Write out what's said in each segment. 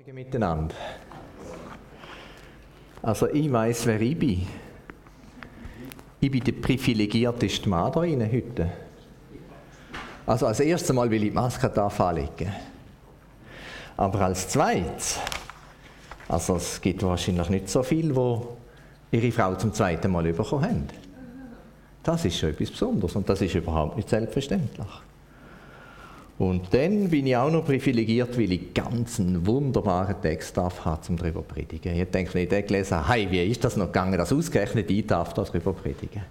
Morgen miteinander. Also ich weiß, wer ich bin. Ich bin der privilegierteste Mann hier rein heute. Also als erstes Mal will ich die Maske anlegen. Aber als zweites, also es gibt wahrscheinlich nicht so viele, die ihre Frau zum zweiten Mal bekommen haben. Das ist schon etwas Besonderes und das ist überhaupt nicht selbstverständlich. Und dann bin ich auch noch privilegiert, weil ich ganz einen wunderbaren Text haben, um darüber zu predigen. Ich denke, wenn ich den gelesen habe, hey, wie ist das noch gegangen, dass ausgerechnet ich darf darüber predigen.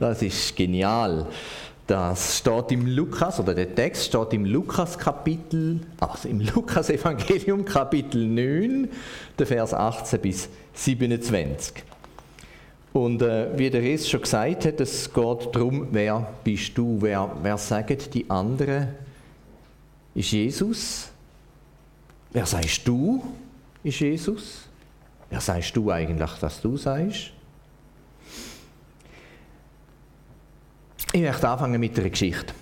Das ist genial. Das steht im Lukas, oder der Text steht im Lukas-Kapitel, also im Lukas-Evangelium, Kapitel 9, der Vers 18 bis 27. Und äh, wie der Ries schon gesagt hat, es geht darum, wer bist du, wer, wer sagt die anderen, ist Jesus. Wer sagst du, ist Jesus? Wer sagst du eigentlich, dass du sagst? Ich möchte anfangen mit einer Geschichte.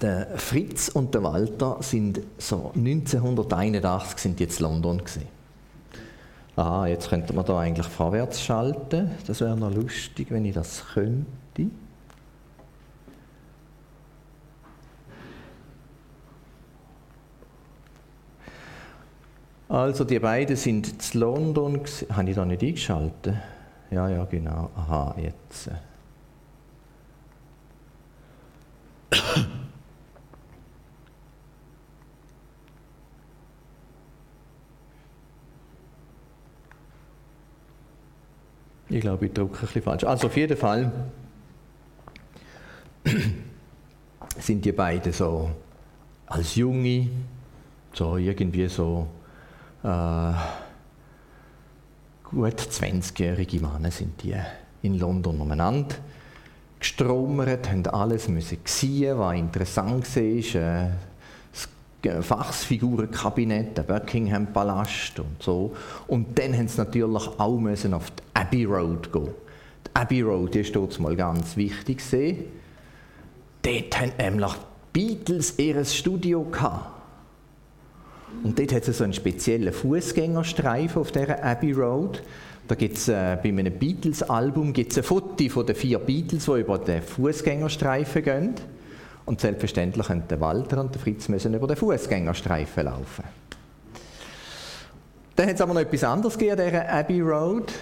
Der Fritz und der Walter sind so 1981 sind jetzt London gewesen. Ah, jetzt könnte man da eigentlich vorwärts schalten. Das wäre noch lustig, wenn ich das könnte. Also die beiden sind zu London. Habe ich da nicht eingeschaltet? Ja, ja, genau. Aha, jetzt. Ich glaube, ich drücke ein bisschen falsch. Also auf jeden Fall sind die beiden so als Junge, so irgendwie so äh, gut 20-jährige Männer sind die in London umeinander gestromert, haben alles müssen sehen, was interessant war. Äh, Fachsfigurenkabinett, der Buckingham Palast und so. Und dann haben sie natürlich auch müssen auf die Abbey Road gehen. Die Abbey Road, die ist mal ganz wichtig gesehen. Dort haben nämlich Beatles ihr Studio gehabt. Und dort hat es so einen speziellen Fußgängerstreifen auf dieser Abbey Road. Da gibt es äh, bei einem Beatles-Album ein Foto von den vier Beatles, die über den Fußgängerstreifen gehen. Und selbstverständlich können der Walter und der Fritz müssen über den Fußgängerstreifen laufen. Dann hat es aber noch etwas anderes an dieser Abbey Road.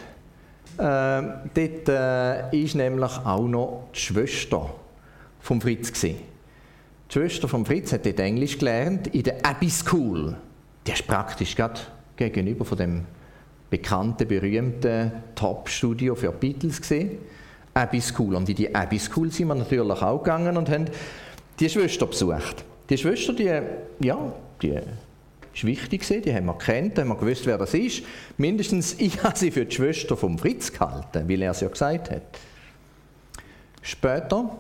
Ähm, dort äh, ist nämlich auch noch die Schwester vom Fritz gewesen. Die Schwester von Fritz hat dort Englisch gelernt in der Abbey School. Die ist praktisch gegenüber von dem bekannten, berühmten Top-Studio für Beatles gesehen. Abbey School. Und in die Abbey School sind wir natürlich auch gegangen und haben die Schwester besucht. Die Schwester, die, ja, die ist wichtig gewesen, die haben wir kennt, haben wir gewusst, wer das ist. Mindestens ich habe sie für die Schwester vom Fritz gehalten, weil er es ja gesagt hat. Später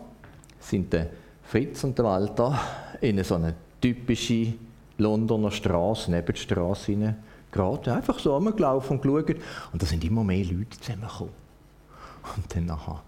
sind der Fritz und Walter in so eine typische Londoner Straße, neben die Straße rein, gerade einfach so rumgelaufen und geschaut. Und da sind immer mehr Leute zusammengekommen. Und dann nachher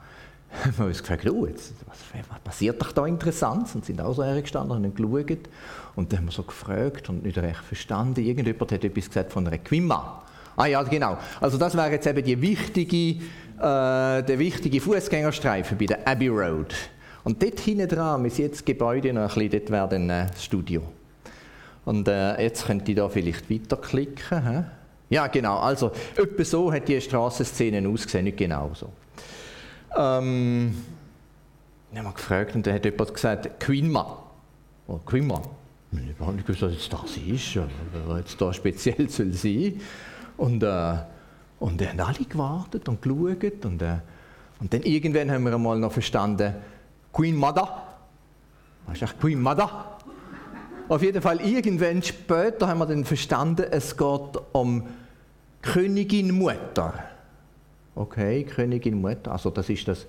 haben wir uns gefragt, oh, jetzt, was, was, passiert doch da Interessantes? Und sind auch so hergestanden und haben geschaut. Und dann haben wir so gefragt und nicht recht verstanden. Irgendjemand hat etwas gesagt von einer Quimma. Ah ja, genau. Also das wäre jetzt eben die wichtige, äh, der wichtige Fußgängerstreifen bei der Abbey Road. Und dort hinten dran ist jetzt das Gebäude noch ein bisschen, dort wäre dann äh, das Studio. Und äh, jetzt könnt ihr da vielleicht weiterklicken. He? Ja, genau. Also, etwa so hat die Straßenszene ausgesehen, nicht genau so. Ähm, ich habe gefragt und dann hat jemand gesagt, Queenma. Oh, Queenma. Ich habe nicht gewusst, was jetzt das ist, was jetzt da speziell soll sein. Und, äh, und dann haben alle gewartet und geschaut. Und, äh, und dann irgendwann haben wir einmal noch verstanden, Queen Mother. Was ist Queen Mother? Auf jeden Fall, irgendwann später haben wir dann verstanden, es geht um Königin Mutter. Okay, Königin Mutter. Also das ist das,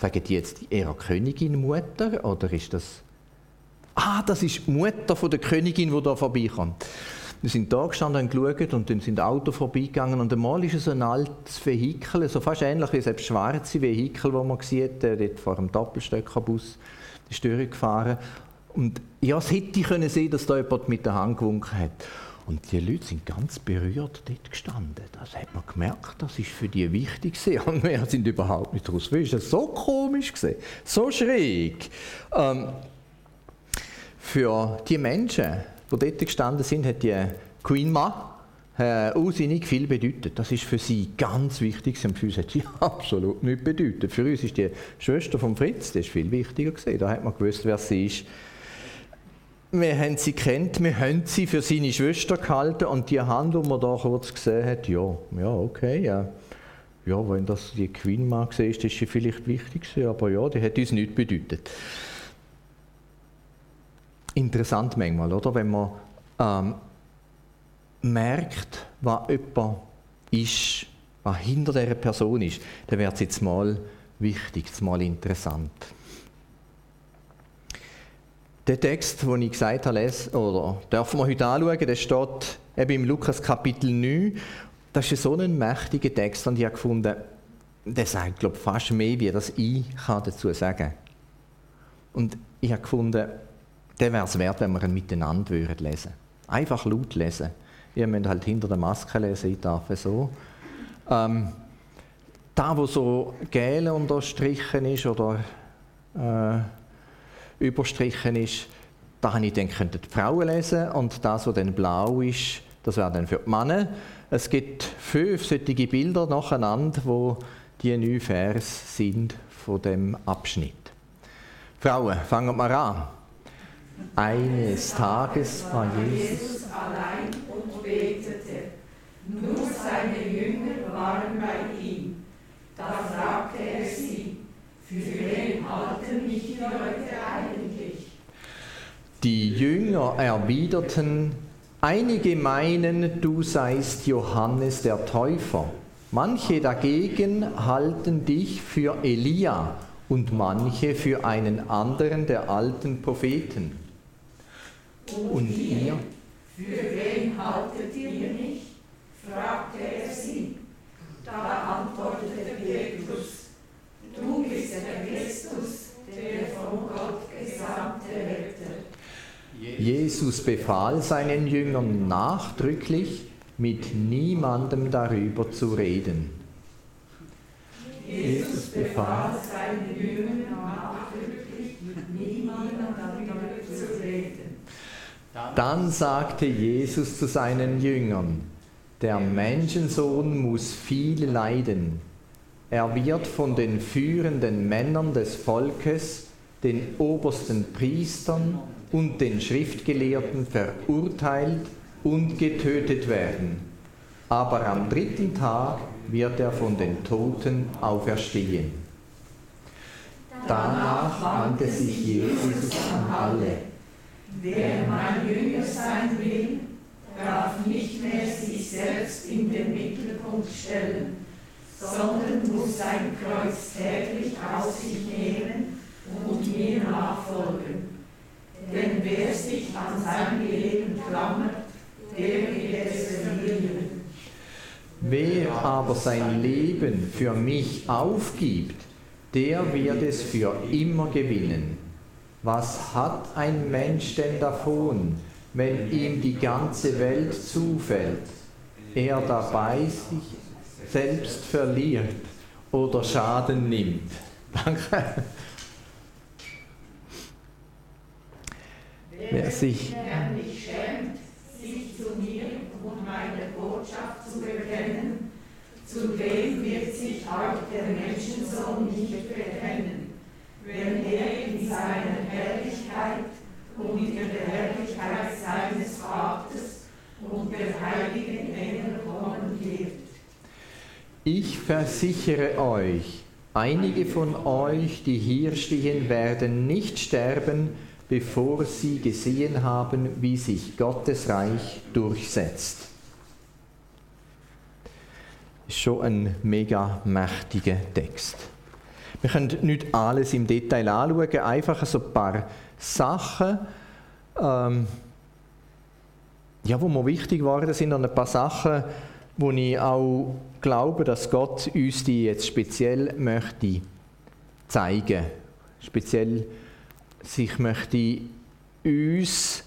sagen die jetzt eher Königin Mutter oder ist das... Ah, das ist Mutter von der Königin, die da vorbeikommt. Wir sind da gestanden und geschaut und dann sind Autos vorbeigegangen und einmal ist es ein altes Vehikel, so fast ähnlich wie das schwarze Vehikel, das man sieht, äh, dort vor einem Doppelstöckerbus ist durchgefahren. Und ja, es hätte können sehen, dass da jemand mit der Hand gewunken hat. Und die Leute sind ganz berührt dort gestanden. Das hat man gemerkt, das ist für die wichtig. Und wir sind überhaupt nicht raus. Das war so komisch gewesen, so schräg. Ähm, für die Menschen, die dort gestanden sind, hat die Queen Ma äh, unsinnig viel bedeutet. Das ist für sie ganz wichtig und für uns hat sie absolut nichts bedeutet. Für uns ist die Schwester von Fritz, die ist viel wichtiger gewesen. Da hat man gewusst, wer sie ist. Wir haben sie kennt, wir haben sie für seine Schwester gehalten und die Hand, die man da kurz gesehen hat, ja, ja, okay, ja. Ja, wenn das die Queen mal gesehen ist, ist sie vielleicht wichtig aber ja, die hat uns nichts bedeutet. Interessant manchmal, oder? Wenn man ähm, merkt, was jemand ist, was hinter dieser Person ist, dann wird es jetzt mal wichtig, jetzt mal interessant. Der Text, den ich gesagt habe, lesen, oder dürfen wir heute anschauen, der steht eben im Lukas Kapitel 9. Das ist so ein mächtiger Text und ich habe gefunden, der sagt, glaube fast mehr, wie das ich kann dazu sagen Und ich habe gefunden, der wäre es wert, wenn wir ihn miteinander lesen würden. Einfach laut lesen. Ihr müsst halt hinter der Maske lesen, ich darf so. Ähm, da, wo so gel unterstrichen ist oder äh, überstrichen ist, da habe ich gedacht, könnten die Frauen lesen und das, was dann blau ist, das wäre dann für die Männer. Es gibt fünf solche Bilder nacheinander, wo die neun Vers sind von dem Abschnitt. Frauen, fangen wir an. Eines Tages war Jesus allein und betete. Nur seine Jünger waren bei ihm. Da fragte er sie, für wen halten mich die Leute eigentlich? Die Jünger erwiderten, einige meinen, du seist Johannes der Täufer. Manche dagegen halten dich für Elia und manche für einen anderen der alten Propheten. Und ihr? Für wen haltet ihr mich? fragte er sie. Da antwortete Petrus, du bist der Christus, der von Gott gesandte Retter. Jesus befahl seinen Jüngern nachdrücklich, mit niemandem darüber zu reden. Jesus befahl seinen Jüngern nachdrücklich, mit niemandem darüber zu reden. Dann sagte Jesus zu seinen Jüngern, der Menschensohn muss viel leiden. Er wird von den führenden Männern des Volkes, den obersten Priestern und den Schriftgelehrten verurteilt und getötet werden. Aber am dritten Tag wird er von den Toten auferstehen. Danach wandte sich Jesus an alle Wer mein Jünger sein will, darf nicht mehr sich selbst in den Mittelpunkt stellen, sondern muss sein Kreuz täglich auf sich nehmen und mir nachfolgen. Denn wer sich an sein Leben klammert, der wird es verlieren. Wer aber sein Leben für mich aufgibt, der wird es für immer gewinnen. Was hat ein Mensch denn davon, wenn ihm die ganze Welt zufällt, er dabei sich selbst verliert oder Schaden nimmt? Danke. Wer sich nicht schämt, sich zu mir und meine Botschaft zu bekennen, zu dem wird sich auch der Menschensohn nicht bekennen wenn er in seiner Herrlichkeit und in der Herrlichkeit seines Vaters und der heiligen Engel kommen wird. Ich versichere euch, einige von euch, die hier stehen, werden nicht sterben, bevor sie gesehen haben, wie sich Gottes Reich durchsetzt. Schon ein mega mächtiger Text. Wir können nicht alles im Detail anschauen, einfach so ein paar Sachen, ähm, ja, wo mir wichtig waren, sind ein paar Sachen, wo ich auch glaube, dass Gott uns die jetzt speziell möchte zeigen, speziell sich möchte uns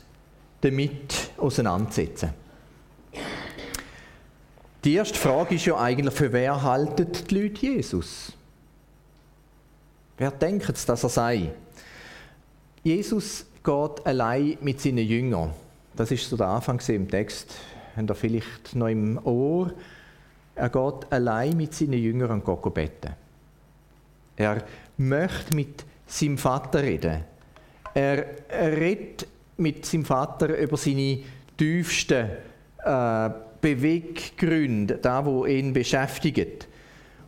damit auseinandersetzen. Die erste Frage ist ja eigentlich, für wer halten die Leute Jesus? Wer denkt dass er sei? Jesus geht allein mit seinen Jüngern. Das ist so der Anfang im Text. Habt ihr vielleicht noch im Ohr? Er geht allein mit seinen Jüngern und geht beten. Er möchte mit seinem Vater reden. Er redet mit seinem Vater über seine tiefsten äh, Beweggründe, da wo ihn beschäftigt.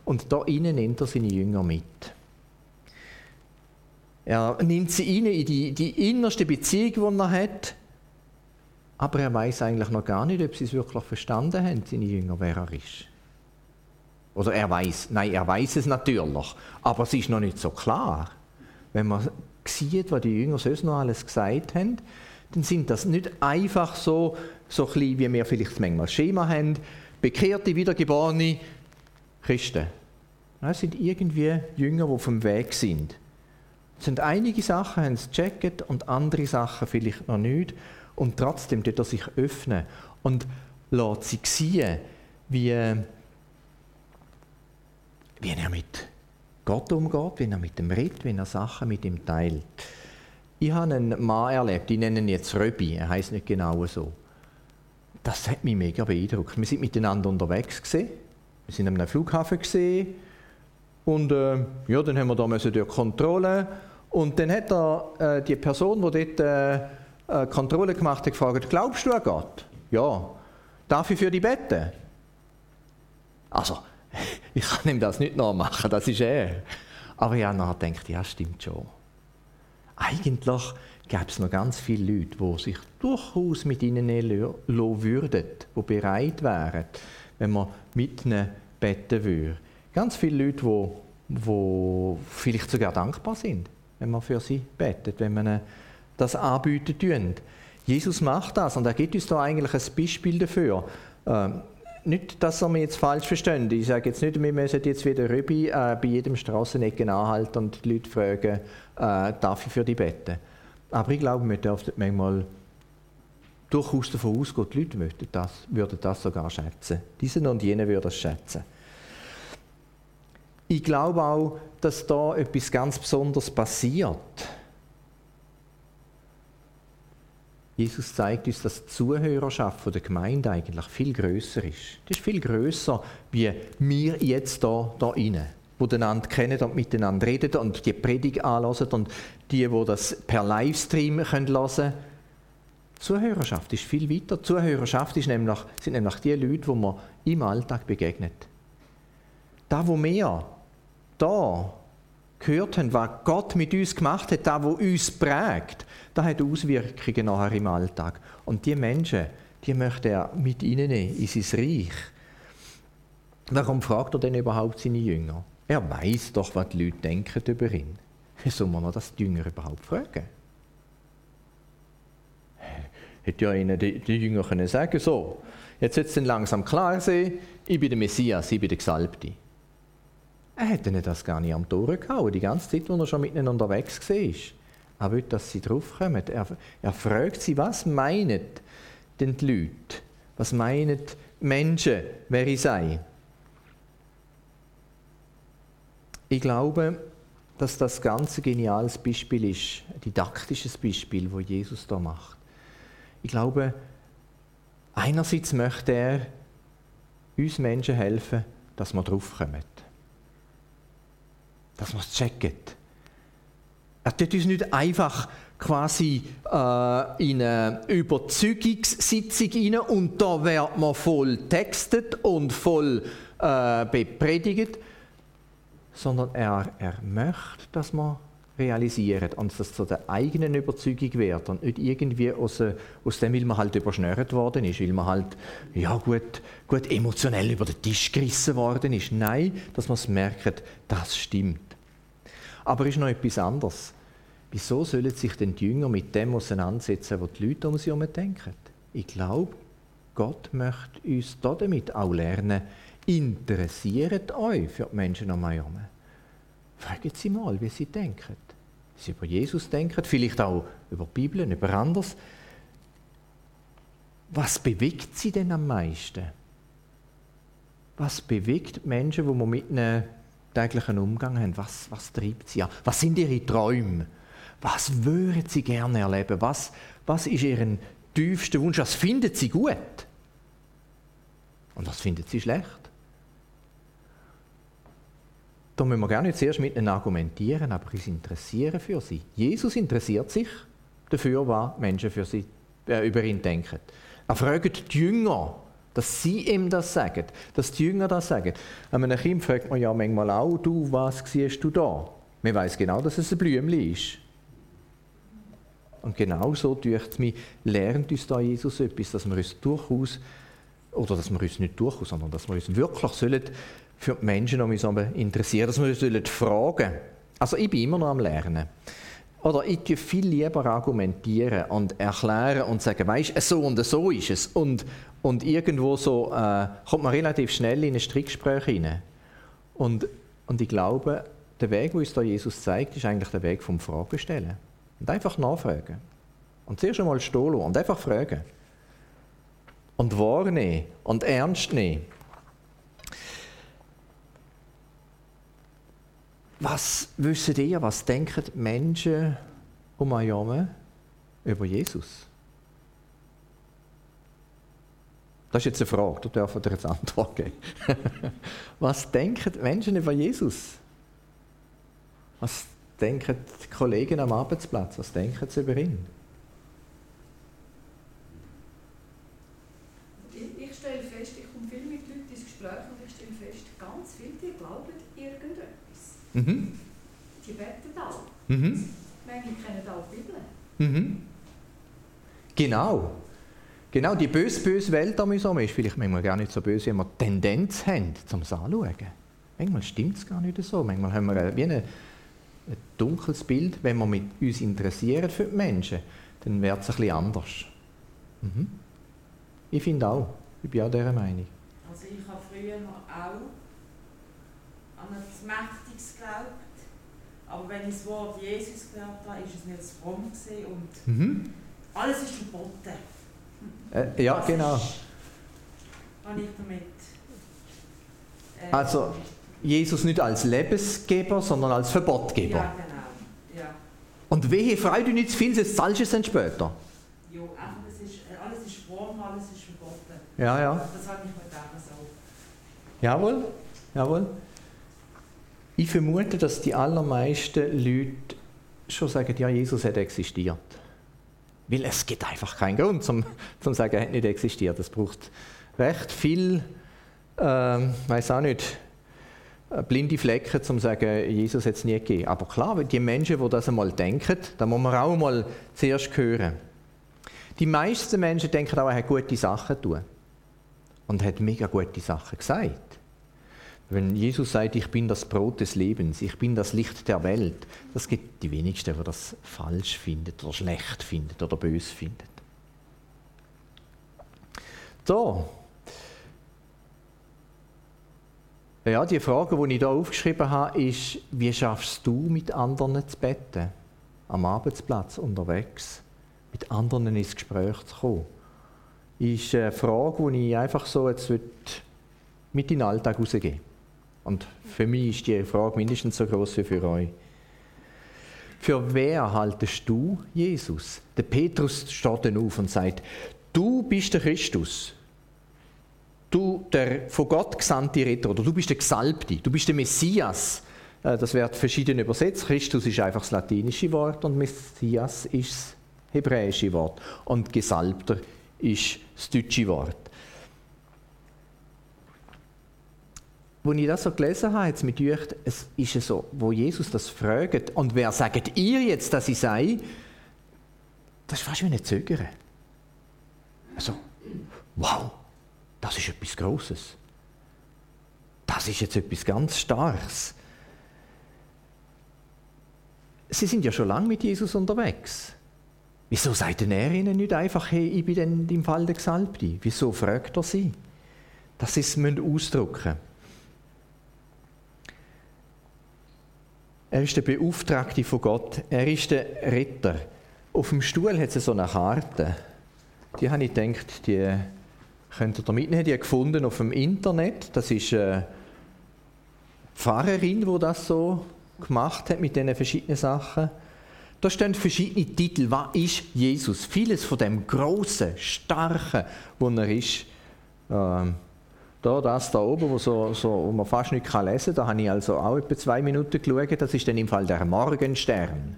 Und da innen nimmt er seine Jünger mit. Er nimmt sie in die, die innerste Beziehung, die er hat. Aber er weiß eigentlich noch gar nicht, ob sie es wirklich verstanden haben, seine Jünger, wer er ist. Oder er weiß, nein, er weiß es natürlich, aber es ist noch nicht so klar. Wenn man sieht, was die Jünger sonst noch alles gesagt haben, dann sind das nicht einfach so, so klein, wie wir vielleicht manchmal Schema haben, bekehrte, wiedergeborene Christen. Es sind irgendwie Jünger, die auf dem Weg sind. Es sind einige Sachen, haben sie gecheckt und andere Sachen vielleicht noch nicht. Und trotzdem tut er sich öffnen und lässt sie sehen, wie, wie er mit Gott umgeht, wie er mit dem redet, wie er Sachen mit ihm teilt. Ich habe einen Mann erlebt, ich nenne ihn jetzt Röbi, er heißt nicht genau so. Das hat mich mega beeindruckt. Wir sind miteinander unterwegs gewesen. Wir sind einem Flughafen gesehen und äh, ja, dann haben wir da müssen durch Kontrolle und dann hat er äh, die Person, die dort äh, äh, Kontrolle gemacht hat, gefragt: Glaubst du an Gott? Ja. Darf ich für dich beten? Also ich kann ihm das nicht nachmachen, das ist er. Aber ich habe nachgedacht, ja, stimmt schon. Eigentlich gäbe es noch ganz viele Leute, die sich durchaus mit ihnen lassen würden, die bereit wären, wenn man mit ihnen beten würde. Ganz viele Leute, die, die vielleicht sogar dankbar sind, wenn man für sie betet, wenn man das anbieten Jesus macht das und er gibt uns da eigentlich ein Beispiel dafür. Ähm, nicht, dass er mich jetzt falsch versteht. Ich sage jetzt nicht, wir müssen jetzt wieder Rübi äh, bei jedem Strassenecken anhalten und die Leute fragen, äh, darf ich für die beten? Aber ich glaube, wir dürfen manchmal durchaus davon ausgehen, die Leute möchten das, würden das sogar schätzen. Diese und jene würden das schätzen. Ich glaube auch, dass da etwas ganz Besonderes passiert. Jesus zeigt uns, dass die Zuhörerschaft der Gemeinde eigentlich viel größer ist. Das ist viel größer wie wir jetzt da da inne, wo einander kennen und miteinander reden und die Predigt anlassen und die, wo das per Livestream können hören. Zuhörerschaft ist viel weiter. Zuhörerschaft ist nämlich, sind nämlich die Leute, die man im Alltag begegnet. Da, wo wir da gehört haben, was Gott mit uns gemacht hat, das, was uns prägt, das hat Auswirkungen nachher im Alltag. Und die Menschen, die möchte er mit ihnen in sein Reich. Warum fragt er denn überhaupt seine Jünger? Er weiß doch, was die Leute denken über ihn. Soll man das die Jünger überhaupt fragen? Hätte ja ihnen die, die Jünger können sagen so, jetzt wird es langsam klar sein, ich bin der Messias, ich bin der Gesalbte. Er hätte ihnen das gar nicht am Tor gehauen, die ganze Zeit, wo er schon mit ihnen unterwegs war. Er will, dass sie draufkommen. Er, er fragt sie, was meinen denn die Leute? Was meinen die Menschen, wer ich sei? Ich glaube, dass das ganz ein geniales Beispiel ist, ein didaktisches Beispiel, wo Jesus da macht. Ich glaube, einerseits möchte er uns Menschen helfen, dass wir draufkommen dass wir es checken. Er tut uns nicht einfach quasi äh, in eine Überzeugungssitzung rein und da wird man voll textet und voll äh, bepredigt, sondern er, er möchte, dass man realisiert und dass es zu der eigenen Überzeugung wird und nicht irgendwie aus, äh, aus dem, weil man halt überschnürt worden ist, weil man halt ja, gut, gut emotionell über den Tisch gerissen worden ist. Nein, dass man es merkt, das stimmt. Aber ist noch etwas anderes. Wieso sollen sich denn die Jünger mit dem auseinandersetzen, was die Leute um sie herum denken? Ich glaube, Gott möchte uns damit auch lernen, interessiert euch für die Menschen um euch herum. Fragen Sie mal, wie sie denken. Wie sie über Jesus denken, vielleicht auch über die Bibel, über anderes. Was bewegt sie denn am meisten? was bewegt Menschen, die wir mit einem täglichen Umgang haben? Was, was treibt sie an? Was sind ihre Träume? Was würden sie gerne erleben? Was, was ist ihr tiefster Wunsch? Was finden sie gut? Und was finden sie schlecht? Da müssen wir gar nicht zuerst mit ihnen argumentieren, aber uns interessieren für sie. Jesus interessiert sich dafür, was Menschen für sie, äh, über ihn denken. Er fragt die Jünger, dass sie ihm das sagen, dass die Jünger das sagen. An einem Kind fragt man ja manchmal auch, du, was siehst du da? Man weiß genau, dass es ein Blümchen ist. Und genau so, lernt uns da Jesus etwas, dass wir uns durchaus, oder dass wir uns nicht durchaus, sondern dass wir uns wirklich sollen für die Menschen um uns interessieren, dass wir uns fragen Also ich bin immer noch am Lernen. Oder ich tue viel lieber argumentieren und erklären und sagen, weißt so und so ist es. Und, und irgendwo so äh, kommt man relativ schnell in ein Strickgespräch hinein. Und, und ich glaube, der Weg, den uns da Jesus zeigt, ist eigentlich der Weg vom Fragen stellen. Und einfach nachfragen. Und zuerst einmal stehen und einfach fragen. Und wahrnehmen und ernst nehmen. Was wissen ihr, was denken Menschen um euch herum über Jesus? Das ist jetzt eine Frage, da dürfen ihr jetzt Antwort geben. was denken Menschen über Jesus? Was denken die Kollegen am Arbeitsplatz? Was denken sie über ihn? Ich, stelle fest, ich komme viel mit Leuten ins Gespräch und ich stelle fest, ganz viele, die glauben irgendetwas. Mhm. Die beten auch. Mhm. Manche kennen auch die Bibel. Mhm. Genau. Genau, die böse, böse Welt um uns herum ist vielleicht manchmal gar nicht so böse, wenn wir Tendenz haben, zum Anschauen. Manchmal stimmt es gar nicht so. Manchmal haben wir wie eine, ein dunkles Bild. Wenn wir mit uns interessieren für die Menschen, dann wird es ein bisschen anders. Mhm. Ich finde auch. Ich bin auch dieser Meinung. Also ich habe früher auch an etwas Mächtiges geglaubt. Aber wenn ich das Wort Jesus gehört habe, ist es nicht das fromm und mhm. alles ist verboten. Äh, ja, das genau. Ist, ich damit, äh, also Jesus nicht als Lebensgeber, sondern als Verbotgeber. Ja, genau. Ja. Und wehe Freude nicht zu viel, sonst zahlst du es dann später. Ja, alles ist, äh, alles ist fromm, alles ist verboten. Ja, ja. Das habe ich mir gedacht so. Jawohl, jawohl. Ich vermute, dass die allermeisten Leute schon sagen, ja, Jesus hat existiert. Weil es gibt einfach keinen Grund zum, zum sagen, er hat nicht existiert. Es braucht recht viel, äh, weiß auch nicht, äh, blinde Flecken, um zu sagen, Jesus hat es nie gegeben. Aber klar, die Menschen, die das einmal denken, da muss man auch mal zuerst hören. Die meisten Menschen denken auch, er hat gute Sachen tun. Und hat mega gute Sachen gesagt. Wenn Jesus sagt, ich bin das Brot des Lebens, ich bin das Licht der Welt, das gibt die wenigsten, die das falsch findet oder schlecht findet oder bös findet. So. Ja, die Frage, die ich hier aufgeschrieben habe, ist, wie schaffst du mit anderen zu beten? Am Arbeitsplatz, unterwegs, mit anderen ins Gespräch zu kommen? Ist eine Frage, die ich einfach so jetzt mit in den Alltag rausgeben und für mich ist die Frage mindestens so groß wie für euch. Für wer haltest du Jesus? Der Petrus steht dann auf und sagt, du bist der Christus. Du, der von Gott gesandte Retter, oder du bist der Gesalbte, du bist der Messias. Äh, das wird verschieden übersetzt. Christus ist einfach das latinische Wort und Messias ist das hebräische Wort. Und Gesalbter ist das deutsche Wort. Als ich das so gelesen habe, jetzt mit euch, es ist so, wo Jesus das fragt, und wer sagt ihr jetzt, dass ich sei, das ist fast wie ein Zögern. Also, wow, das ist etwas Großes. Das ist jetzt etwas ganz Starkes. Sie sind ja schon lange mit Jesus unterwegs. Wieso sagt denn er ihnen nicht einfach, hey, ich bin denn im Fall der Gesalbte? Wieso fragt er sie? Dass sie es ausdrücken Er ist der Beauftragte von Gott. Er ist der Retter. Auf dem Stuhl hat es so eine Karte. Die habe ich gedacht, die Könnt ihr da mitnehmen? Die gefunden auf dem Internet. Das ist eine Pfarrerin, die das so gemacht hat mit diesen verschiedenen Sachen. Da stehen verschiedene Titel. Was ist Jesus? Vieles von dem Großen, Starken, wo er ist. Ähm, da, das da oben, wo, so, so, wo man fast nicht kann lesen kann, da habe ich also auch etwa zwei Minuten geschaut. Das ist dann im Fall der Morgenstern.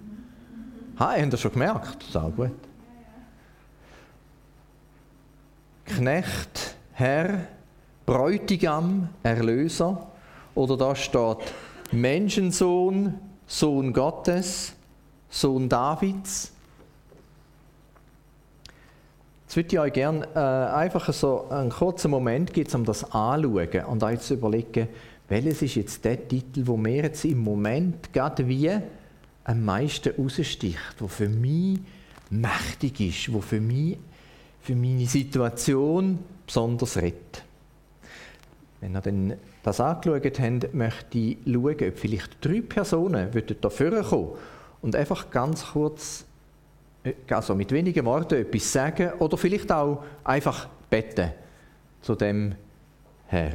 Ha, habt ihr schon gemerkt? Sehr gut. Knecht, Herr, Bräutigam, Erlöser. Oder da steht Menschensohn, Sohn Gottes, Sohn Davids. Jetzt würde ich euch gerne äh, einfach so einen kurzen Moment geben, um das anzuschauen und euch zu überlegen, welches ist jetzt der Titel, wo mir jetzt im Moment gerade wie am meisten raussticht, wo für mich mächtig ist, wo für mich, für meine Situation besonders rettet. Wenn ihr dann das angeschaut habt, möchte ich schauen, ob vielleicht drei Personen da kommen und einfach ganz kurz, also mit wenigen Worten etwas sagen oder vielleicht auch einfach beten zu dem Herr.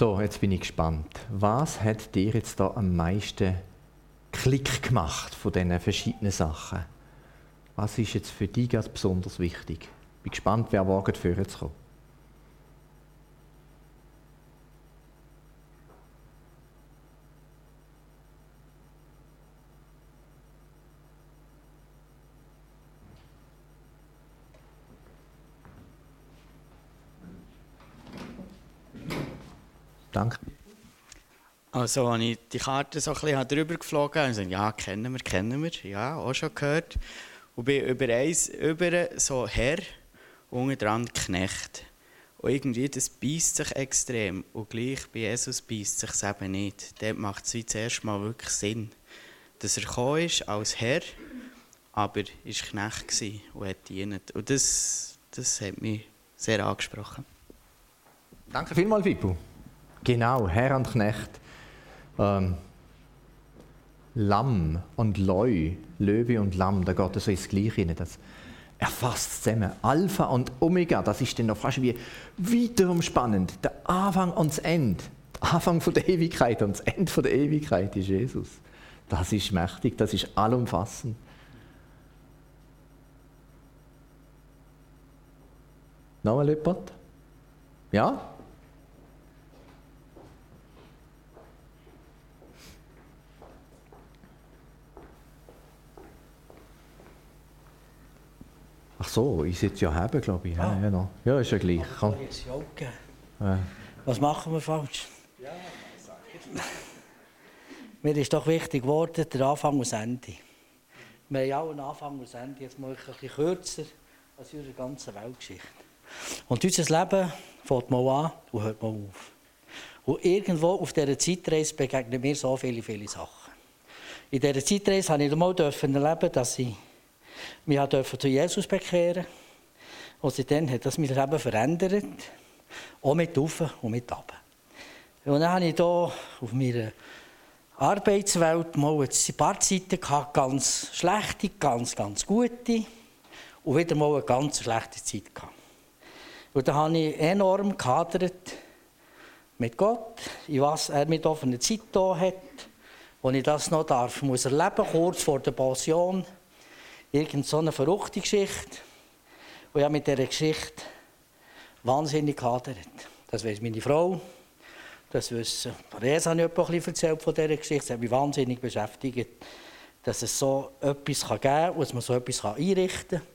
So, jetzt bin ich gespannt. Was hat dir jetzt da am meisten Klick gemacht von diesen verschiedenen Sachen? Was ist jetzt für dich ganz besonders wichtig? Ich bin gespannt, wer wagt, führen zu Danke. Also, als ich die Karte so ein bisschen drüber geflogen habe, ich ja, kennen wir, kennen wir, ja, auch schon gehört. Und bin über eins, über so Herr, unten dran Knecht. Und irgendwie, das beißt sich extrem. Und gleich bei Jesus beißt sich eben nicht. Dort macht es wie zuerst mal wirklich Sinn. Dass er gekommen ist als Herr, aber er war Knecht und hat dient. Und das, das hat mich sehr angesprochen. Danke vielmals, Fippo. Genau, Herr und Knecht. Ähm, Lamm und Leu, Löwe und Lamm, da geht es so ins Gleiche rein. Das erfasst zusammen. Alpha und Omega, das ist dann noch fast wie wiederum spannend. Der Anfang und das Ende. Der Anfang von der Ewigkeit und das Ende von der Ewigkeit ist Jesus. Das ist mächtig, das ist allumfassend. Noch ein Leopard? Ja? Ach so, ich sitze ja haben, glaube ich. Ja, ja, ja, ist ja gleich. Komm. Ja. Was machen wir falsch? Mir ist doch wichtig geworden, der Anfang und das Ende. Wir haben ja auch einen Anfang und ein Ende, jetzt mal ein bisschen kürzer als unsere ganze Weltgeschichte. Und unser Leben fängt mal an und hört mal auf. Und irgendwo auf dieser Zeitreise begegnen mir so viele, viele Sachen. In dieser Zeitreise habe ich mal erleben, dass ich wir durften zu Jesus bekehren. Und seitdem hat das mein Leben verändert. Auch mit auf und mit ab. Und dann hatte ich hier auf meiner Arbeitswelt mal ein paar Zeiten gehabt, ganz schlechte, ganz, ganz gute. Und wieder mal eine ganz schlechte Zeit gehabt. Und da habe ich enorm gehadert mit Gott, in was er hier für eine Zeit da hat, wo ich das noch darf, muss erleben, kurz vor der Pension irgend so eine verrückte Geschichte. Und ich mit dieser Geschichte wahnsinnig gehadert. Das weiß meine Frau. Das wissen. Habe ich ein bisschen erzählt von dieser Geschichte. Das hat mich wahnsinnig beschäftigt, dass es so etwas geben kann dass man so etwas einrichten kann.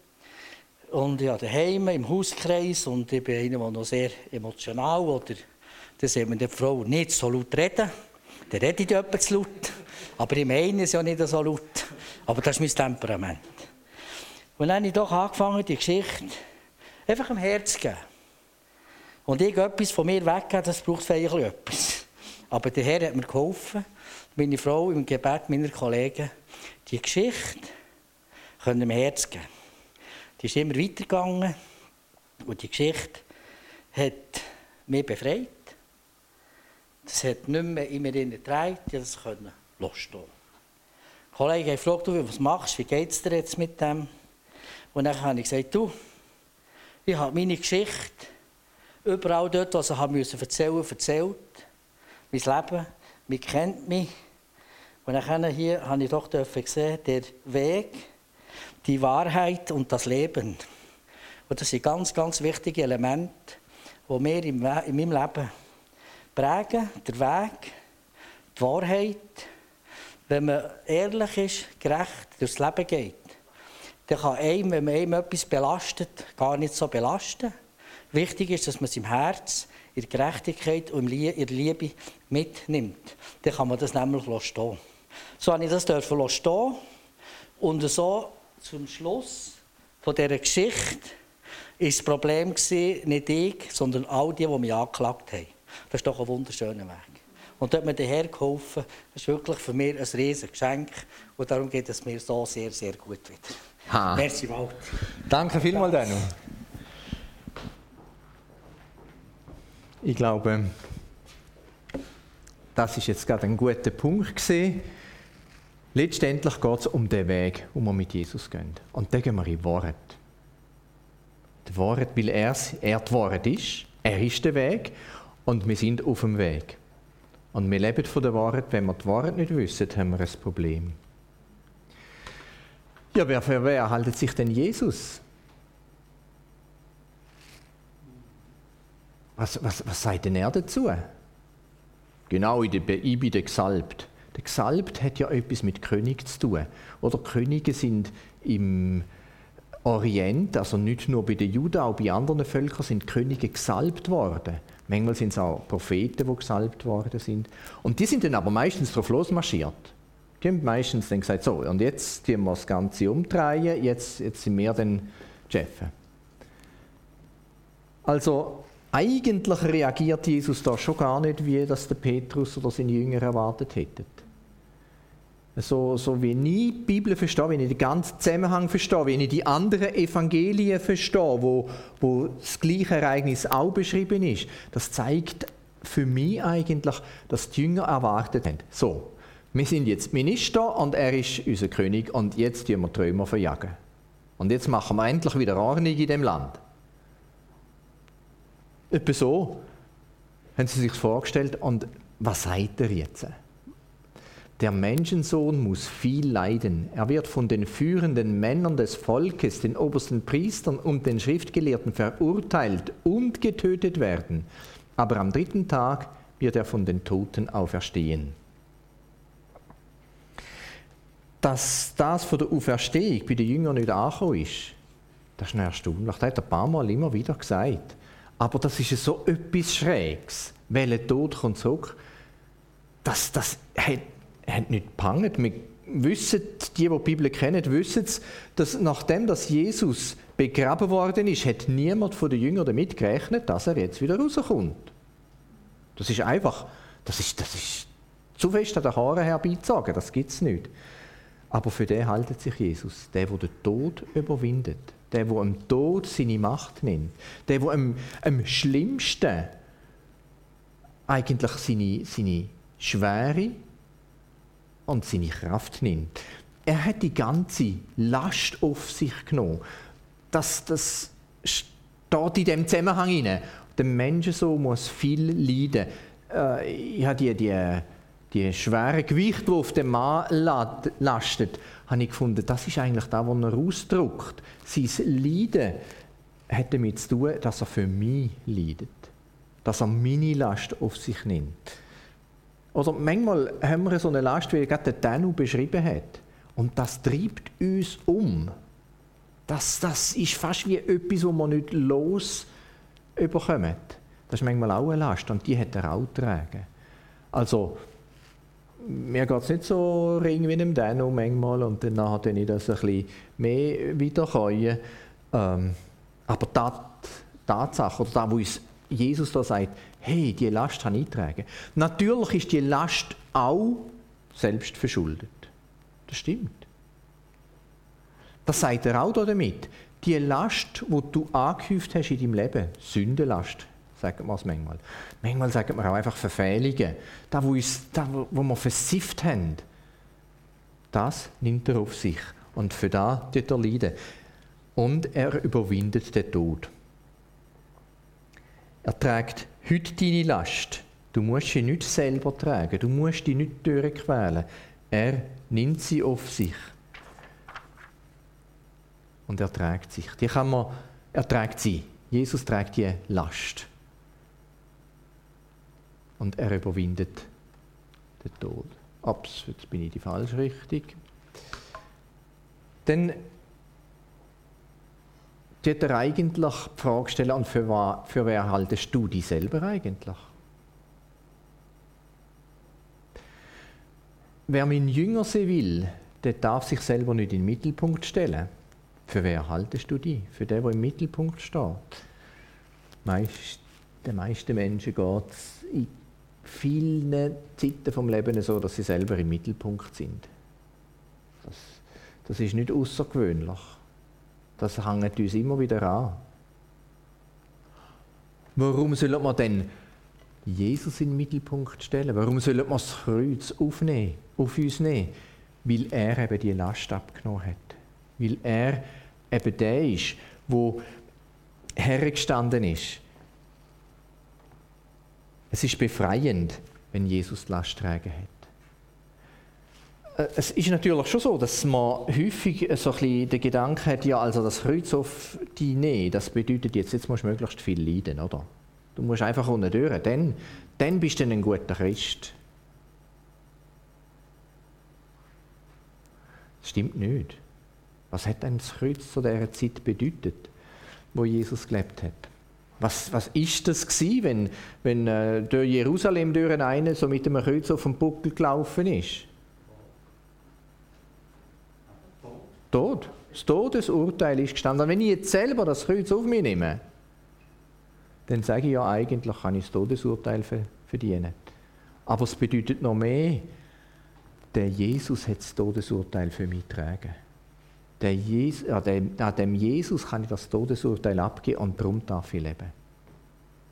Und ja, daheim, im Hauskreis, und ich bin einer, der noch sehr emotional oder das sieht man der Frau nicht so laut reden. Der redet etwas zu laut. Aber ich meine es ja nicht so laut. Aber das ist mein Temperament. Und dann habe ich doch angefangen, die Geschichte einfach im Herz zu geben. Und irgendetwas von mir weggeben, das braucht vielleicht etwas. Aber der Herr hat mir geholfen, meine Frau im Gebet meiner Kollegen, die Geschichte können im Herz geben. Die ist immer weitergegangen und die Geschichte hat mich befreit. Das hat nicht mehr in mir getragen, ich das können loslassen. Ein Kollege hat gefragt, was machst du, wie geht es dir jetzt mit dem? Und dann habe ich gesagt, du, ich habe meine Geschichte überall dort, was ich musste erzählen, erzählt. Mein Leben, man kennt mich. Und dann hier habe ich doch gesehen, der Weg, die Wahrheit und das Leben. Und das sind ganz, ganz wichtige Elemente, die mir in meinem Leben prägen. Der Weg, die Wahrheit. Wenn man ehrlich ist, gerecht durchs Leben geht, dann kann einem, wenn man einem etwas belastet, gar nicht so belasten. Wichtig ist, dass man es im Herz, in der Gerechtigkeit und in der Liebe mitnimmt. Dann kann man das nämlich stehen. So habe ich das stehen und so zum Schluss von dieser Geschichte ist das Problem nicht ich, sondern all die, die mich angeklagt haben. Das ist doch ein wunderschöner Weg. Und dort mir der Herr geholfen. Das ist wirklich für mich ein riesiges Geschenk. Und darum geht es mir so sehr, sehr gut wieder. Ha. Merci, Walt. Danke vielmals, Daniel. Ich glaube, das ist jetzt gerade ein guter Punkt gesehen. Letztendlich geht es um den Weg, wo wir mit Jesus gehen. Und da gehen wir in Wort. Die Wort, weil er, er die Wort ist. Er ist der Weg und wir sind auf dem Weg. Und wir leben von der Wahrheit. Wenn wir die Wahrheit nicht wissen, haben wir ein Problem. Ja, wer für wer haltet sich denn Jesus? Was, was, was sagt denn er dazu? Genau, ich bin der Gesalbt. Der Gesalbt hat ja etwas mit König zu tun. Oder Könige sind im Orient, also nicht nur bei den Juden, auch bei anderen Völkern sind Könige gesalbt worden. Manchmal sind es auch Propheten, die gesalbt worden sind. Und die sind dann aber meistens drauf losmarschiert. Haben meistens dann gesagt, so, und jetzt tun wir das Ganze umdrehen, jetzt, jetzt sind wir dann Chefs. Also eigentlich reagiert Jesus da schon gar nicht, wie das der Petrus oder seine Jünger erwartet hätten so, so wie ich die Bibel verstehe, wie ich den ganzen Zusammenhang verstehe, wie ich die anderen Evangelien verstehe, wo, wo das gleiche Ereignis auch beschrieben ist, das zeigt für mich eigentlich, dass die Jünger erwartet haben. So, wir sind jetzt Minister und er ist unser König und jetzt tun wir die Römer verjagen. Und jetzt machen wir endlich wieder Ordnung in dem Land. Etwa so haben sie sich vorgestellt und was sagt er jetzt? Der Menschensohn muss viel leiden. Er wird von den führenden Männern des Volkes, den obersten Priestern und den Schriftgelehrten verurteilt und getötet werden. Aber am dritten Tag wird er von den Toten auferstehen. Dass das von der Auferstehung bei den Jüngern nicht angekommen ist, das ist erstaunlich. Das hat er ein paar Mal immer wieder gesagt. Aber das ist so etwas Schräges. Welcher Tod kommt zurück? Das, das hat hat nicht gepangt. Wir wissen, die, die die Bibel kennen, wissen, dass nachdem dass Jesus begraben worden ist, hat niemand von den Jüngern damit gerechnet, dass er jetzt wieder rauskommt. Das ist einfach, das ist, das ist zu fest an den Haaren herbeizogen, das gibt es nicht. Aber für den haltet sich Jesus, der, der den Tod überwindet, der, der am Tod seine Macht nimmt, der, der am, schlimmsten eigentlich seine, seine Schwere und seine Kraft nimmt. Er hat die ganze Last auf sich genommen. Das, das steht in dem Zusammenhang hinein. Der Mensch so muss viel leiden. Äh, ich habe die, die, die schweren Gewichte, die auf dem Mann lastet, habe ich gefunden, das ist eigentlich das, was er ausdrückt. Sein Leiden hat damit zu tun, dass er für mich leidet. Dass er meine Last auf sich nimmt. Oder manchmal haben wir so eine Last, wie gerade der Danu beschrieben hat. Und das treibt uns um. Das, das ist fast wie etwas, wo man nicht los überkommt. Das ist manchmal auch eine Last und die hat er auch getragen. Also, mir geht es nicht so ring wie dem Danu manchmal und dann hat ich das ein bisschen mehr wiederkommen. Ähm, aber die Tatsache, oder das, was uns Jesus da sagt, hey, die Last habe ich getragen. Natürlich ist die Last auch selbst verschuldet. Das stimmt. Das sagt er auch damit. Die Last, die du angehäuft hast in deinem Leben, Sündenlast, sagen wir es manchmal. Manchmal sagen wir auch einfach Verfehlungen. Da, wo, uns, da, wo wir versifft haben, das nimmt er auf sich. Und für das tut er leiden. Und er überwindet den Tod. Er trägt heute deine Last. Du musst sie nicht selber tragen. Du musst die nicht durchquälen. Er nimmt sie auf sich. Und er trägt sich. Die kann man, er trägt sie. Jesus trägt die Last. Und er überwindet den Tod. Ups, jetzt bin ich die falsche Richtung. Dann tut er eigentlich die Frage stellen, und für, was, für wer haltest du dich selber eigentlich? Wer mein Jünger sein will, der darf sich selber nicht in den Mittelpunkt stellen. Für wer haltest du dich? Für den, der im Mittelpunkt steht. Meist, den meisten Menschen geht es in vielen Zeiten vom Leben so, dass sie selber im Mittelpunkt sind. Das, das ist nicht außergewöhnlich. Das hängt uns immer wieder an. Warum soll man denn Jesus in den Mittelpunkt stellen? Warum soll man das Kreuz aufnehmen, auf uns nehmen? Weil er eben die Last abgenommen hat. Weil er eben der ist, wo hergestanden ist. Es ist befreiend, wenn Jesus die Last tragen hat. Äh, es ist natürlich schon so, dass man häufig so ein bisschen den Gedanken hat, ja, also das Kreuz auf die nehmen, das bedeutet jetzt, jetzt musst du möglichst viel leiden, oder? Du musst einfach unten durch, dann, dann bist du ein guter Christ. Das stimmt nicht. Was hat denn das Kreuz zu dieser Zeit bedeutet, wo Jesus gelebt hat? Was, was ist das gewesen, wenn, wenn äh, durch Jerusalem durch eine so mit einem Kreuz auf dem Buckel gelaufen ist? Tod. Das Todesurteil ist gestanden. Wenn ich jetzt selber das Kreuz auf mich nehme, dann sage ich ja, eigentlich kann ich das Todesurteil verdienen. Aber es bedeutet noch mehr, der Jesus hat das Todesurteil für mich getragen. Jesus, an, dem, Jesus kann ich das Todesurteil abgeben und darum darf ich leben.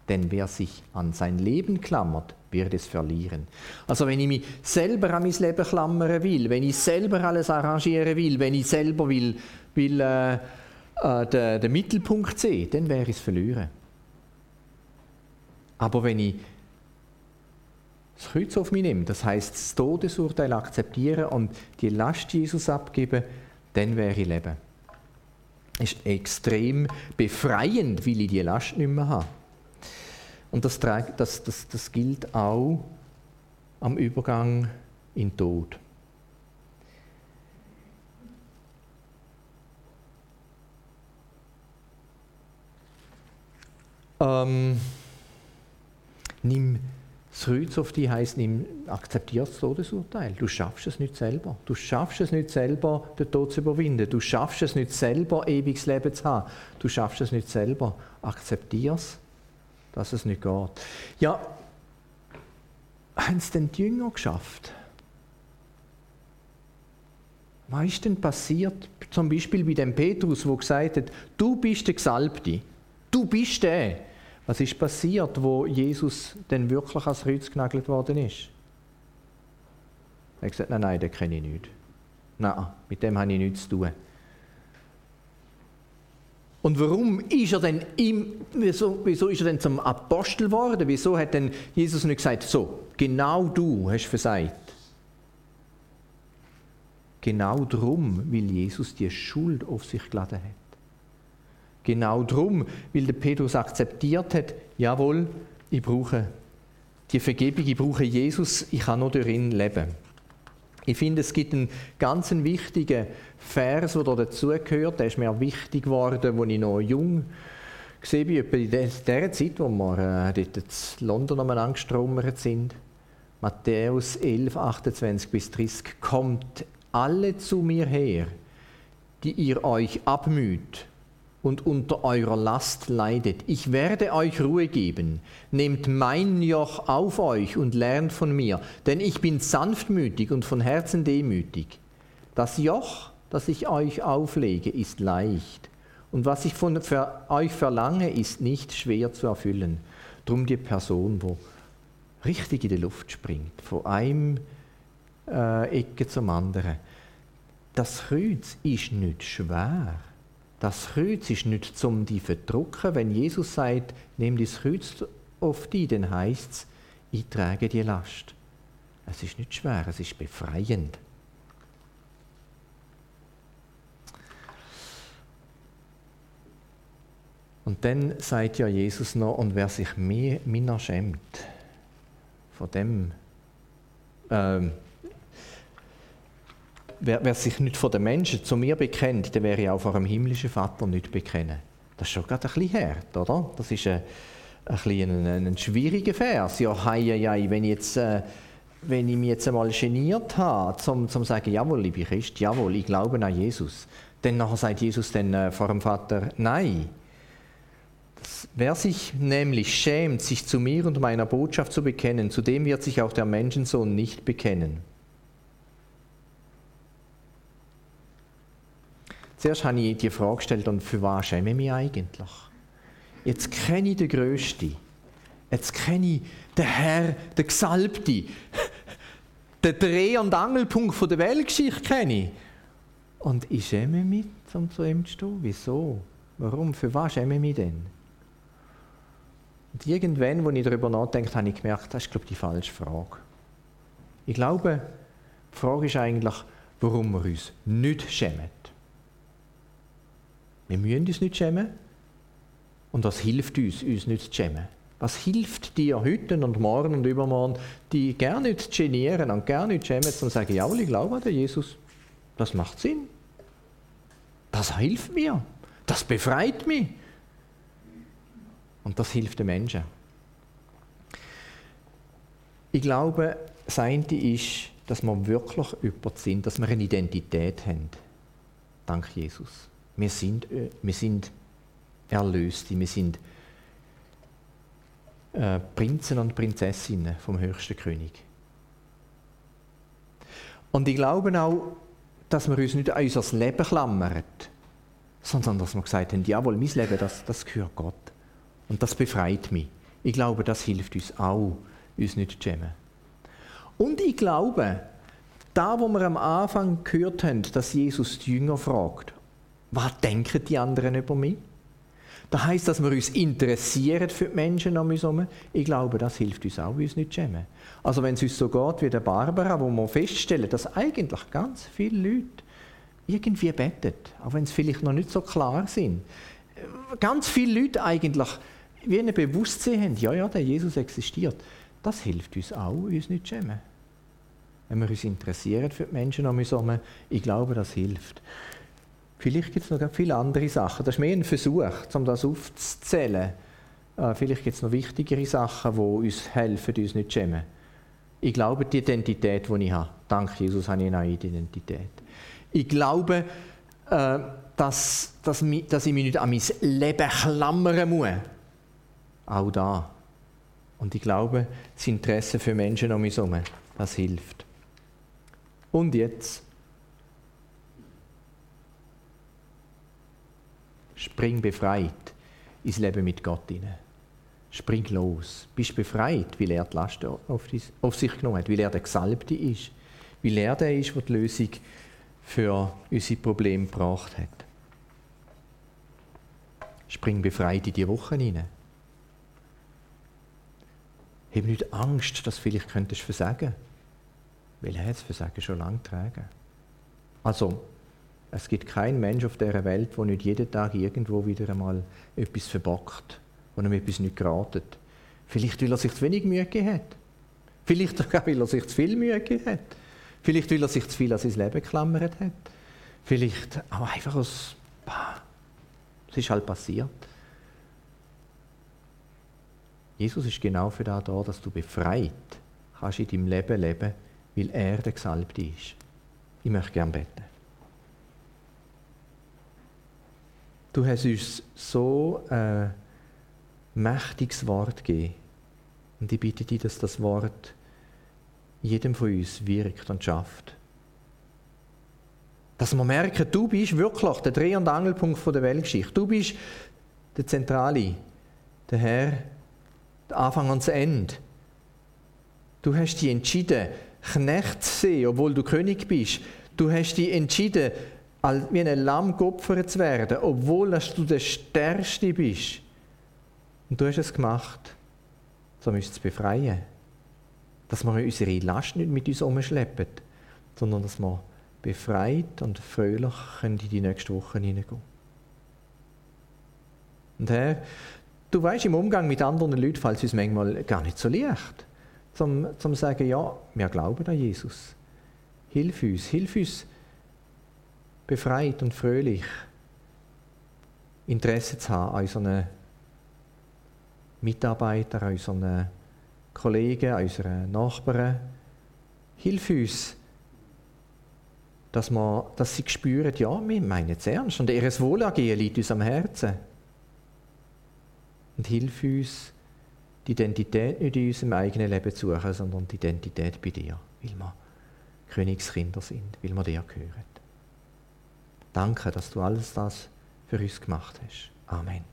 Denn wer sich an sein Leben klammert, wird es verlieren. Also wenn ich mich selber an mein Leben klammern will, wenn ich selber alles arrangieren will, wenn ich selber will, will äh, äh, den, den Mittelpunkt sehen, dann wäre ich es verlieren. Aber wenn ich das Kreuz auf mich nehme, das heißt das Todesurteil akzeptieren und die Last Jesus abgeben, dann wäre ich leben. Es ist extrem befreiend, weil ich die Last nicht mehr habe. Und das, das, das, das gilt auch am Übergang in den Tod. Ähm, nimm das Kreuz auf dich heisst, nimm, akzeptier das Todesurteil. Du schaffst es nicht selber. Du schaffst es nicht selber, den Tod zu überwinden. Du schaffst es nicht selber, ewiges Leben zu haben. Du schaffst es nicht selber. Akzeptier es dass es nicht geht. Ja, haben es denn die Jünger geschafft? Was ist denn passiert, zum Beispiel bei dem Petrus, wo gesagt hat, du bist der Gesalbte, du bist der. Was ist passiert, wo Jesus denn wirklich ans Kreuz genagelt worden ist? Er hat gesagt, nein, nein, den kenne ich nicht. Nein, mit dem habe ich nichts zu tun. Und warum ist er denn im, wieso, wieso ist er denn zum Apostel geworden? Wieso hat denn Jesus nicht gesagt, so, genau du hast versagt? Genau darum, weil Jesus die Schuld auf sich geladen hat. Genau darum, weil der Petrus akzeptiert hat, jawohl, ich brauche die Vergebung, ich brauche Jesus, ich kann nur durch ihn leben. Ich finde, es gibt einen ganz wichtigen Vers, der dazugehört. Der ist mir wichtig geworden, als ich noch jung war, in der Zeit, wo wir äh, dort in London umeinander gestromert sind. Matthäus 11, 28 bis 30. Kommt alle zu mir her, die ihr euch abmüht und unter eurer Last leidet. Ich werde euch Ruhe geben. Nehmt mein Joch auf euch und lernt von mir, denn ich bin sanftmütig und von Herzen demütig. Das Joch, das ich euch auflege, ist leicht. Und was ich von für euch verlange, ist nicht schwer zu erfüllen. Drum die Person, wo richtig in die Luft springt, von einem äh, Ecke zum anderen. Das Kreuz ist nicht schwer. Das Kreuz ist nicht zum die verdrucken. Wenn Jesus sagt, nimm das Kreuz auf dich, dann heißt es, ich trage die Last. Es ist nicht schwer, es ist befreiend. Und dann sagt ja Jesus noch, und wer sich mehr meiner schämt, von dem, ähm, wer, wer, sich nicht von den Menschen zu mir bekennt, der wäre auch vor dem himmlischen Vater nicht bekennen. Das ist schon gerade ein bisschen hart, oder? Das ist ein, ein, bisschen ein, ein schwieriger Vers. Ja, hei, hei, wenn ich jetzt... Äh, wenn ich mich jetzt einmal geniert habe, zum zu sagen, jawohl, liebe Christ, jawohl, ich glaube an Jesus, dann nachher sagt Jesus dann äh, vor dem Vater, nein. Wer sich nämlich schämt, sich zu mir und meiner Botschaft zu bekennen, zu dem wird sich auch der Menschensohn nicht bekennen. Zuerst habe ich die Frage gestellt, und für was schäme ich mich eigentlich? Jetzt kenne ich den Größten. Jetzt kenne ich den Herr, den Gesalbten. Den Dreh- und Angelpunkt der Weltgeschichte kenne ich. Und ich schäme mich, um zu ihm zu stehen. Wieso? Warum? Für was schäme ich mich denn? Und irgendwann, als ich darüber nachdenke, habe ich gemerkt, das ist, glaube ich, die falsche Frage. Ich glaube, die Frage ist eigentlich, warum wir uns nicht schämen. Wir müssen uns nicht schämen. Und was hilft uns, uns nicht zu schämen? Was hilft dir heute und morgen und übermorgen, die gerne nicht zu genieren und gerne nicht schämen und zu sagen, ja, ich glaube an den Jesus. Das macht Sinn. Das hilft mir. Das befreit mich. Und das hilft den Menschen. Ich glaube, das eine ist, dass wir wirklich jemand sind, dass wir eine Identität haben. Dank Jesus. Wir sind, äh, wir sind Erlöste, wir sind äh, Prinzen und Prinzessinnen vom höchsten König. Und ich glaube auch, dass wir uns nicht an unser Leben klammern, sondern dass wir gesagt haben, jawohl, mein Leben, das, das gehört Gott. Und das befreit mich. Ich glaube, das hilft uns auch, uns nicht zu schämen. Und ich glaube, da, wo wir am Anfang gehört haben, dass Jesus die Jünger fragt, was denken die anderen über mich? Das heisst, dass wir uns interessieren für die Menschen um uns herum. Ich glaube, das hilft uns auch, uns nicht zu schämen. Also wenn es uns so geht wie der Barbara, wo wir feststellen, dass eigentlich ganz viele Leute irgendwie beten, auch wenn es vielleicht noch nicht so klar sind. Ganz viele Leute eigentlich wie ein Bewusstsein haben, ja, ja, der Jesus existiert. Das hilft uns auch, uns nicht zu schämen. Wenn wir uns interessieren für die Menschen um uns herum, ich glaube, das hilft. Vielleicht gibt es noch viele andere Sachen. Das ist mehr ein Versuch, um das aufzuzählen. Äh, vielleicht gibt es noch wichtigere Sachen, die uns helfen, uns nicht zu schämen. Ich glaube, die Identität, die ich habe, dank Jesus habe ich eine Identität. Ich glaube, äh, dass, dass, dass ich mich nicht an mein Leben klammern muss. Auch da. Und ich glaube, das Interesse für Menschen um mich herum, das hilft. Und jetzt Spring befreit ins Leben mit Gott hinein. Spring los. Bist befreit, weil er die Last auf, sich genommen hat, weil er der Gesalbte ist, weil er der ist, der die Lösung für unsere Probleme gebracht hat. Spring befreit in die Woche hinein. Hab nicht Angst, dass du vielleicht könntest versagen. Weil er hat das Versagen schon lange getragen. Also, es gibt keinen Mensch auf dieser Welt, der nicht jeden Tag irgendwo wieder einmal etwas verbockt, wo ihm etwas nicht geratet. Vielleicht, weil er sich zu wenig Mühe gegeben hat. Vielleicht sogar, weil er sich zu viel Mühe gegeben hat. Vielleicht, weil er sich zu viel an sein Leben geklammert hat. Vielleicht auch einfach aus, bah, es ist halt passiert. Jesus ist genau für das da, dass du befreit kannst in deinem Leben leben, weil er der Gesalbte ist. Ich möchte gerne beten. Du hast uns so ein mächtiges Wort gegeben. Und ich bitte dich, dass das Wort jedem von uns wirkt und schafft. Dass wir merken, du bist wirklich der Dreh- und Angelpunkt der Weltgeschichte. Du bist der Zentrale, der Herr, der Anfang und das Ende. Du hast dich entschieden, Knecht zu sein, obwohl du König bist. Du hast dich entschieden, wie ein Lamm geopfert zu werden, obwohl du der Stärkste bist. Und du hast es gemacht, um uns zu befreien. Dass wir unsere Last nicht mit uns umschleppen, sondern dass wir befreit und fröhlich in die nächste Woche hineingehen. Und Herr, du weißt, im Umgang mit anderen Leuten fällt es uns manchmal gar nicht so leicht, zum, zum sagen, ja, wir glauben an Jesus. Hilf uns, hilf uns, befreit und fröhlich Interesse zu haben an unseren Mitarbeitern, an unseren Kollegen, an unseren Nachbarn. Hilf uns, dass, wir, dass sie spüren, ja, wir meinen es ernst und ihr Wohlergehen liegt uns am Herzen. Und hilf uns, die Identität nicht in unserem eigenen Leben zu suchen, sondern die Identität bei dir, weil wir Königskinder sind, weil wir dir gehören. Danke, dass du alles das für uns gemacht hast. Amen.